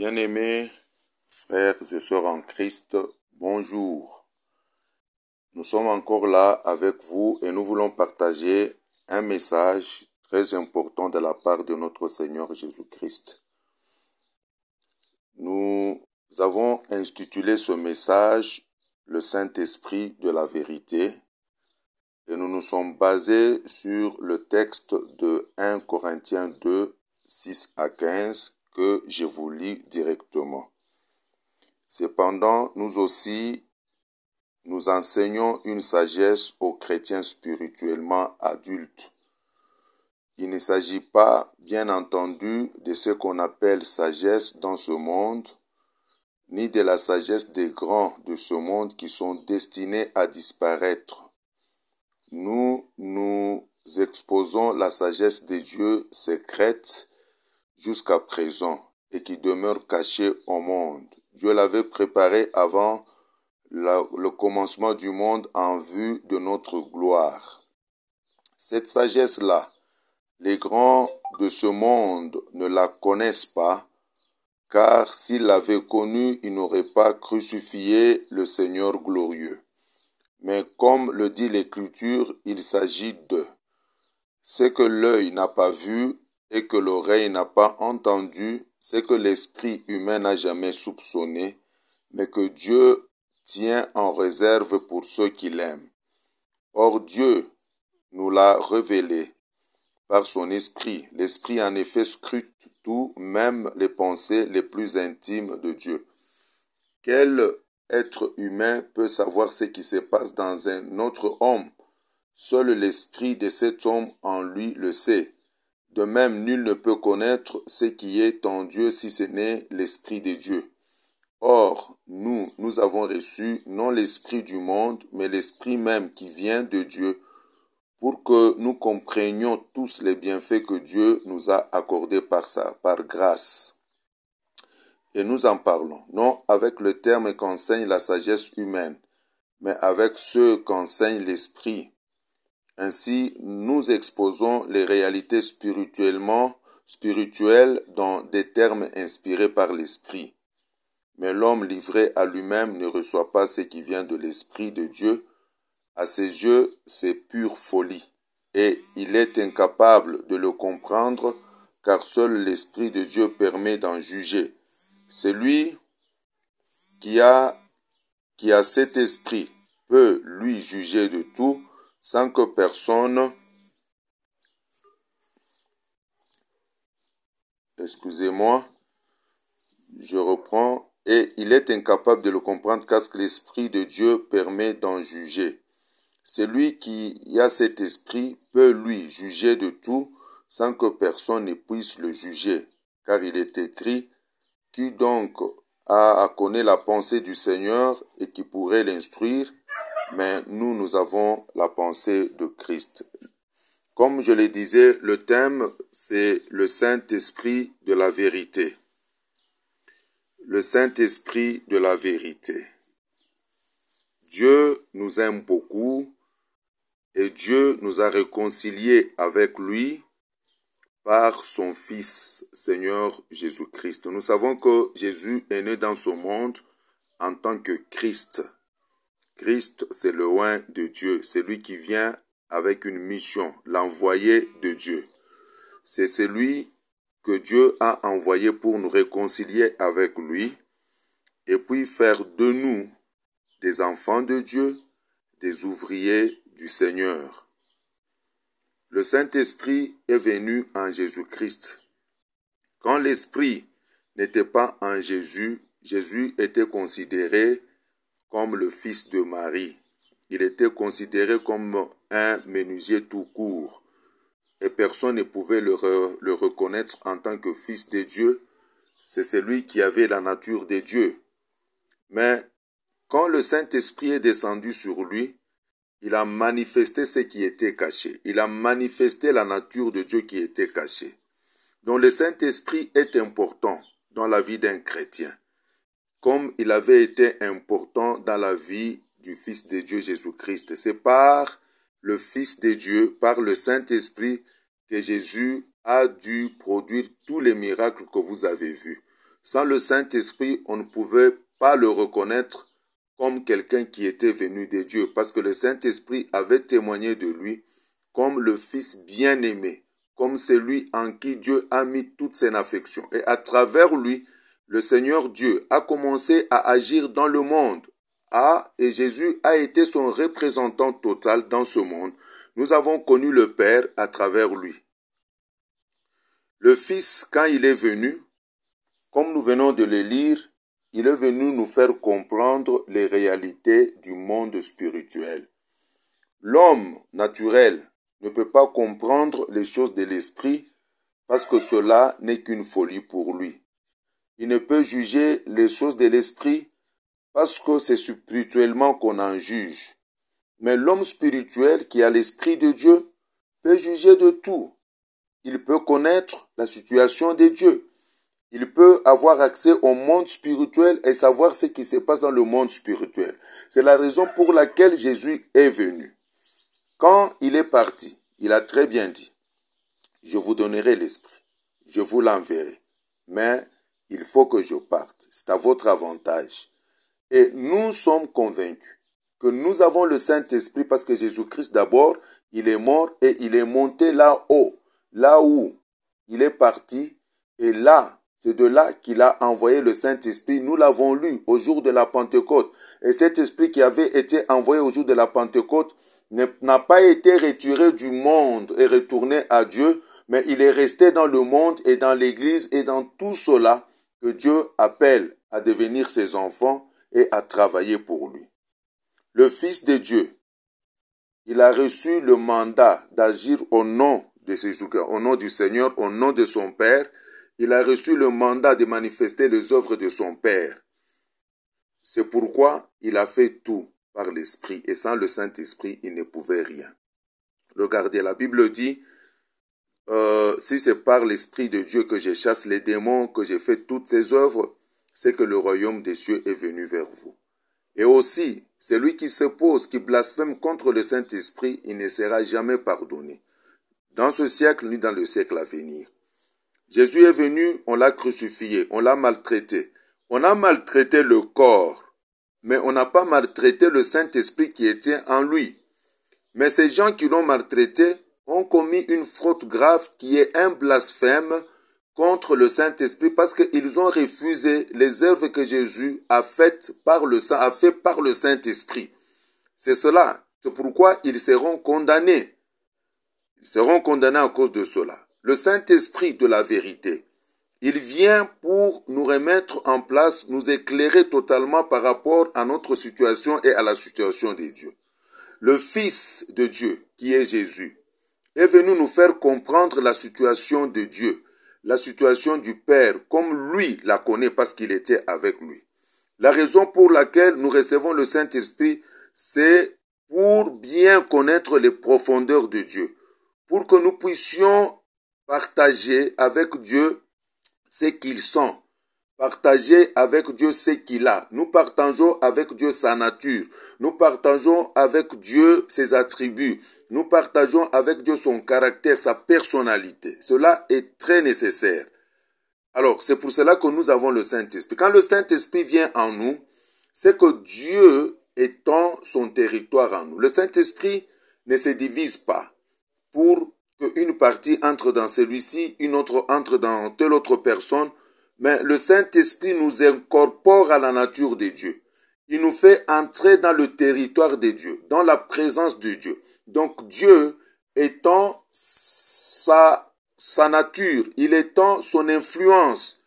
Bien-aimés frères et sœurs en Christ, bonjour. Nous sommes encore là avec vous et nous voulons partager un message très important de la part de notre Seigneur Jésus-Christ. Nous avons institué ce message le Saint-Esprit de la vérité et nous nous sommes basés sur le texte de 1 Corinthiens 2, 6 à 15 je vous lis directement. Cependant, nous aussi, nous enseignons une sagesse aux chrétiens spirituellement adultes. Il ne s'agit pas, bien entendu, de ce qu'on appelle sagesse dans ce monde, ni de la sagesse des grands de ce monde qui sont destinés à disparaître. Nous, nous exposons la sagesse des dieux secrète jusqu'à présent et qui demeure cachée au monde. Dieu l'avait préparé avant le commencement du monde en vue de notre gloire. Cette sagesse-là, les grands de ce monde ne la connaissent pas, car s'ils l'avaient connue, ils n'auraient pas crucifié le Seigneur glorieux. Mais comme le dit l'Écriture, il s'agit de ce que l'œil n'a pas vu et que l'oreille n'a pas entendu, ce que l'esprit humain n'a jamais soupçonné, mais que Dieu tient en réserve pour ceux qui l'aiment. Or Dieu nous l'a révélé par son esprit. L'esprit en effet scrute tout, même les pensées les plus intimes de Dieu. Quel être humain peut savoir ce qui se passe dans un autre homme? Seul l'esprit de cet homme en lui le sait. De même, nul ne peut connaître ce qui est en Dieu si ce n'est l'Esprit de Dieu. Or, nous, nous avons reçu non l'Esprit du monde, mais l'Esprit même qui vient de Dieu, pour que nous comprenions tous les bienfaits que Dieu nous a accordés par sa, par grâce. Et nous en parlons, non avec le terme qu'enseigne la sagesse humaine, mais avec ce qu'enseigne l'Esprit, ainsi, nous exposons les réalités spirituellement spirituelles dans des termes inspirés par l'Esprit. Mais l'homme livré à lui-même ne reçoit pas ce qui vient de l'Esprit de Dieu. À ses yeux, c'est pure folie, et il est incapable de le comprendre, car seul l'Esprit de Dieu permet d'en juger. Celui qui qui a cet esprit peut lui juger de tout, sans que personne, excusez-moi, je reprends, et il est incapable de le comprendre car l'Esprit de Dieu permet d'en juger. Celui qui a cet esprit peut lui juger de tout sans que personne ne puisse le juger, car il est écrit, qui donc a à connaître la pensée du Seigneur et qui pourrait l'instruire, mais nous, nous avons la pensée de Christ. Comme je le disais, le thème, c'est le Saint-Esprit de la vérité. Le Saint-Esprit de la vérité. Dieu nous aime beaucoup et Dieu nous a réconciliés avec lui par son Fils, Seigneur Jésus-Christ. Nous savons que Jésus est né dans ce monde en tant que Christ. Christ, c'est le oint de Dieu, c'est lui qui vient avec une mission, l'envoyé de Dieu. C'est celui que Dieu a envoyé pour nous réconcilier avec lui et puis faire de nous des enfants de Dieu, des ouvriers du Seigneur. Le Saint-Esprit est venu en Jésus-Christ. Quand l'Esprit n'était pas en Jésus, Jésus était considéré comme le fils de Marie. Il était considéré comme un menuisier tout court et personne ne pouvait le, reconnaître en tant que fils de Dieu. C'est celui qui avait la nature de Dieu. Mais quand le Saint-Esprit est descendu sur lui, il a manifesté ce qui était caché. Il a manifesté la nature de Dieu qui était cachée. Donc le Saint-Esprit est important dans la vie d'un chrétien comme il avait été important dans la vie du Fils de Dieu Jésus-Christ. C'est par le Fils de Dieu, par le Saint-Esprit, que Jésus a dû produire tous les miracles que vous avez vus. Sans le Saint-Esprit, on ne pouvait pas le reconnaître comme quelqu'un qui était venu de Dieu, parce que le Saint-Esprit avait témoigné de lui comme le Fils bien-aimé, comme celui en qui Dieu a mis toute son affection. Et à travers lui, le Seigneur Dieu a commencé à agir dans le monde. Ah, et Jésus a été son représentant total dans ce monde. Nous avons connu le Père à travers lui. Le Fils, quand il est venu, comme nous venons de le lire, il est venu nous faire comprendre les réalités du monde spirituel. L'homme naturel ne peut pas comprendre les choses de l'esprit parce que cela n'est qu'une folie pour lui. Il ne peut juger les choses de l'esprit parce que c'est spirituellement qu'on en juge. Mais l'homme spirituel qui a l'esprit de Dieu peut juger de tout. Il peut connaître la situation de Dieu il peut avoir accès au monde spirituel et savoir ce qui se passe dans le monde spirituel. C'est la raison pour laquelle Jésus est venu. Quand il est parti, il a très bien dit, je vous donnerai l'Esprit, je vous l'enverrai, mais il faut que je parte. C'est à votre avantage. Et nous sommes convaincus que nous avons le Saint-Esprit parce que Jésus-Christ d'abord, il est mort et il est monté là-haut, là où il est parti, et là, c'est de là qu'il a envoyé le Saint-Esprit. Nous l'avons lu au jour de la Pentecôte. Et cet esprit qui avait été envoyé au jour de la Pentecôte n'a pas été retiré du monde et retourné à Dieu, mais il est resté dans le monde et dans l'Église et dans tout cela que Dieu appelle à devenir ses enfants et à travailler pour lui. Le Fils de Dieu, il a reçu le mandat d'agir au nom de Jésus, au nom du Seigneur, au nom de son Père, il a reçu le mandat de manifester les œuvres de son Père. C'est pourquoi il a fait tout par l'Esprit, et sans le Saint-Esprit, il ne pouvait rien. Regardez, la Bible dit, euh, si c'est par l'Esprit de Dieu que je chasse les démons, que j'ai fait toutes ces œuvres, c'est que le royaume des cieux est venu vers vous. Et aussi, celui qui s'oppose, qui blasphème contre le Saint-Esprit, il ne sera jamais pardonné, dans ce siècle ni dans le siècle à venir. Jésus est venu, on l'a crucifié, on l'a maltraité. On a maltraité le corps, mais on n'a pas maltraité le Saint-Esprit qui était en lui. Mais ces gens qui l'ont maltraité ont commis une faute grave qui est un blasphème contre le Saint-Esprit parce qu'ils ont refusé les œuvres que Jésus a faites par le fait par le Saint-Esprit. C'est cela. C'est pourquoi ils seront condamnés. Ils seront condamnés à cause de cela le Saint-Esprit de la vérité. Il vient pour nous remettre en place, nous éclairer totalement par rapport à notre situation et à la situation de Dieu. Le Fils de Dieu, qui est Jésus, est venu nous faire comprendre la situation de Dieu, la situation du Père, comme lui la connaît parce qu'il était avec lui. La raison pour laquelle nous recevons le Saint-Esprit, c'est pour bien connaître les profondeurs de Dieu, pour que nous puissions partager avec Dieu ce qu'ils sont, partager avec Dieu ce qu'il a. Nous partageons avec Dieu sa nature, nous partageons avec Dieu ses attributs, nous partageons avec Dieu son caractère, sa personnalité. Cela est très nécessaire. Alors, c'est pour cela que nous avons le Saint-Esprit. Quand le Saint-Esprit vient en nous, c'est que Dieu étend son territoire en nous. Le Saint-Esprit ne se divise pas pour qu'une partie entre dans celui-ci, une autre entre dans telle autre personne, mais le Saint-Esprit nous incorpore à la nature de Dieu. Il nous fait entrer dans le territoire de Dieu, dans la présence de Dieu. Donc Dieu étant sa, sa nature, il étend son influence,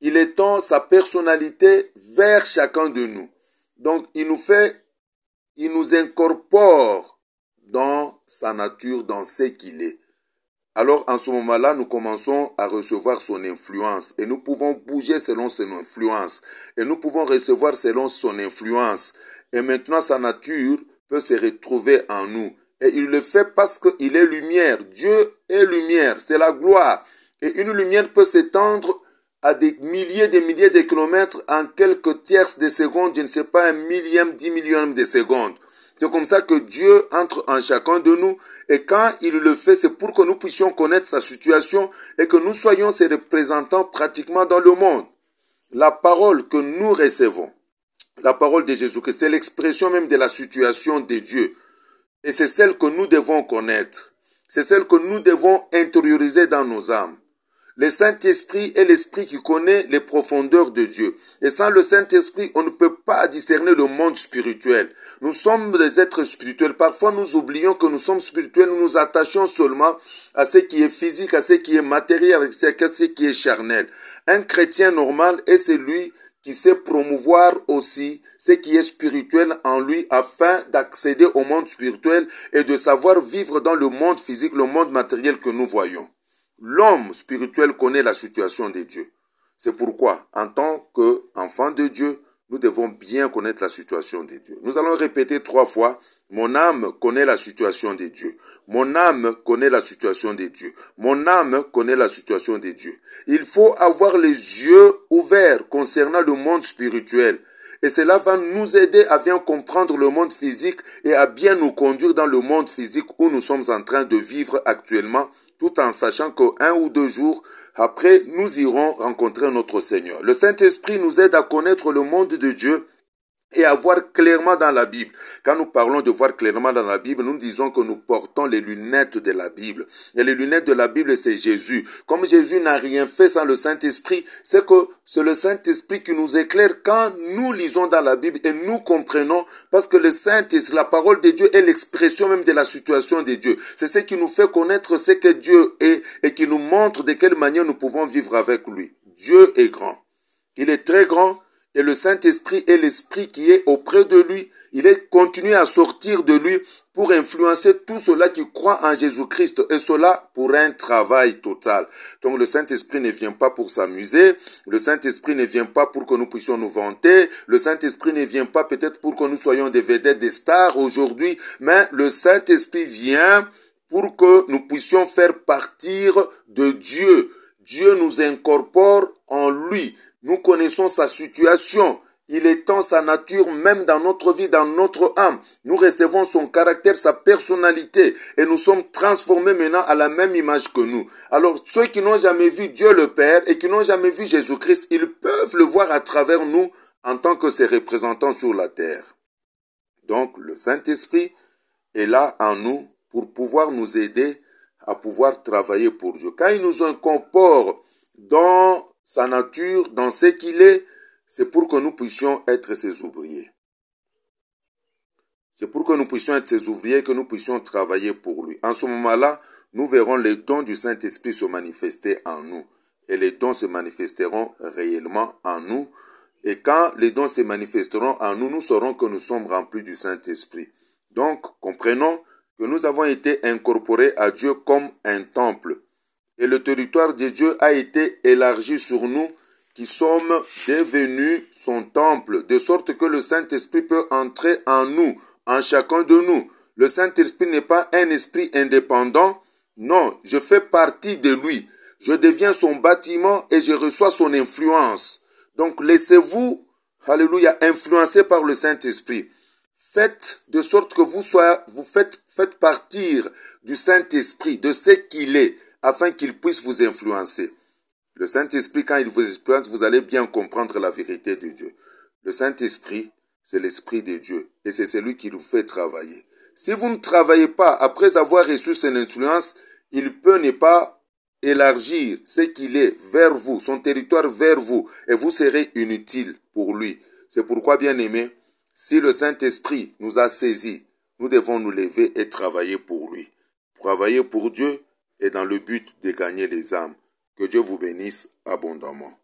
il étend sa personnalité vers chacun de nous. Donc il nous fait, il nous incorpore dans sa nature, dans ce qu'il est alors en ce moment-là, nous commençons à recevoir son influence et nous pouvons bouger selon son influence et nous pouvons recevoir selon son influence. Et maintenant, sa nature peut se retrouver en nous. Et il le fait parce qu'il est lumière. Dieu est lumière, c'est la gloire. Et une lumière peut s'étendre à des milliers de milliers de kilomètres en quelques tierces de secondes, je ne sais pas, un millième, dix millième de secondes. C'est comme ça que Dieu entre en chacun de nous et quand il le fait, c'est pour que nous puissions connaître sa situation et que nous soyons ses représentants pratiquement dans le monde. la parole que nous recevons, la parole de Jésus-Christ, c'est l'expression même de la situation de Dieu. Et c'est celle que nous devons connaître. C'est celle que nous devons intérioriser dans nos âmes. Le Saint-Esprit est l'Esprit qui connaît les profondeurs de Dieu. Et sans le Saint-Esprit, on ne peut pas discerner le monde spirituel. Nous sommes des êtres spirituels. Parfois, nous oublions que nous sommes spirituels. Nous nous attachons seulement à ce qui est physique, à ce qui est matériel, à ce qui est charnel. Un chrétien normal est celui qui sait promouvoir aussi ce qui est spirituel en lui afin d'accéder au monde spirituel et de savoir vivre dans le monde physique, le monde matériel que nous voyons. L'homme spirituel connaît la situation de Dieu. C'est pourquoi, en tant qu'enfant de Dieu, nous devons bien connaître la situation de Dieu. Nous allons répéter trois fois, mon âme connaît la situation de Dieu. Mon âme connaît la situation de Dieu. Mon âme connaît la situation de Dieu. Il faut avoir les yeux ouverts concernant le monde spirituel. Et cela va nous aider à bien comprendre le monde physique et à bien nous conduire dans le monde physique où nous sommes en train de vivre actuellement tout en sachant qu'un ou deux jours après, nous irons rencontrer notre Seigneur. Le Saint-Esprit nous aide à connaître le monde de Dieu et à voir clairement dans la Bible. Quand nous parlons de voir clairement dans la Bible, nous disons que nous portons les lunettes de la Bible. Et les lunettes de la Bible, c'est Jésus. Comme Jésus n'a rien fait sans le Saint-Esprit, c'est que c'est le Saint-Esprit qui nous éclaire quand nous lisons dans la Bible et nous comprenons parce que le Saint-Esprit, la parole de Dieu est l'expression même de la situation de Dieu. C'est ce qui nous fait connaître ce que Dieu est et qui nous montre de quelle manière nous pouvons vivre avec lui. Dieu est grand. Il est très grand et le Saint-Esprit est l'Esprit qui est auprès de lui. Il est continué à sortir de lui pour influencer tout cela qui croit en Jésus-Christ et cela pour un travail total. Donc le Saint-Esprit ne vient pas pour s'amuser, le Saint-Esprit ne vient pas pour que nous puissions nous vanter, le Saint-Esprit ne vient pas peut-être pour que nous soyons des vedettes, des stars aujourd'hui, mais le Saint-Esprit vient pour que nous puissions faire partir de Dieu. Dieu nous incorpore en lui. Nous connaissons sa situation. Il étend sa nature même dans notre vie, dans notre âme. Nous recevons son caractère, sa personnalité et nous sommes transformés maintenant à la même image que nous. Alors ceux qui n'ont jamais vu Dieu le Père et qui n'ont jamais vu Jésus-Christ, ils peuvent le voir à travers nous en tant que ses représentants sur la terre. Donc le Saint-Esprit est là en nous pour pouvoir nous aider à pouvoir travailler pour Dieu. Quand il nous incorpore dans sa nature, dans ce qu'il est, c'est pour que nous puissions être ses ouvriers. C'est pour que nous puissions être ses ouvriers, que nous puissions travailler pour lui. En ce moment-là, nous verrons les dons du Saint-Esprit se manifester en nous. Et les dons se manifesteront réellement en nous. Et quand les dons se manifesteront en nous, nous saurons que nous sommes remplis du Saint-Esprit. Donc, comprenons que nous avons été incorporés à Dieu comme un temple. Et le territoire de Dieu a été élargi sur nous qui sommes devenus son temple, de sorte que le Saint-Esprit peut entrer en nous, en chacun de nous. Le Saint-Esprit n'est pas un esprit indépendant, non, je fais partie de lui. Je deviens son bâtiment et je reçois son influence. Donc laissez-vous, alléluia, influencer par le Saint-Esprit. Faites de sorte que vous soyez, vous faites, faites partir du Saint-Esprit, de ce qu'il est, afin qu'il puisse vous influencer. Le Saint-Esprit, quand il vous influence, vous allez bien comprendre la vérité de Dieu. Le Saint-Esprit, c'est l'Esprit de Dieu et c'est celui qui nous fait travailler. Si vous ne travaillez pas après avoir reçu son influence, il peut ne pas élargir ce qu'il est vers vous, son territoire vers vous, et vous serez inutile pour lui. C'est pourquoi, bien aimé, si le Saint-Esprit nous a saisis, nous devons nous lever et travailler pour lui. Travailler pour Dieu et dans le but de gagner les âmes. Que Dieu vous bénisse abondamment.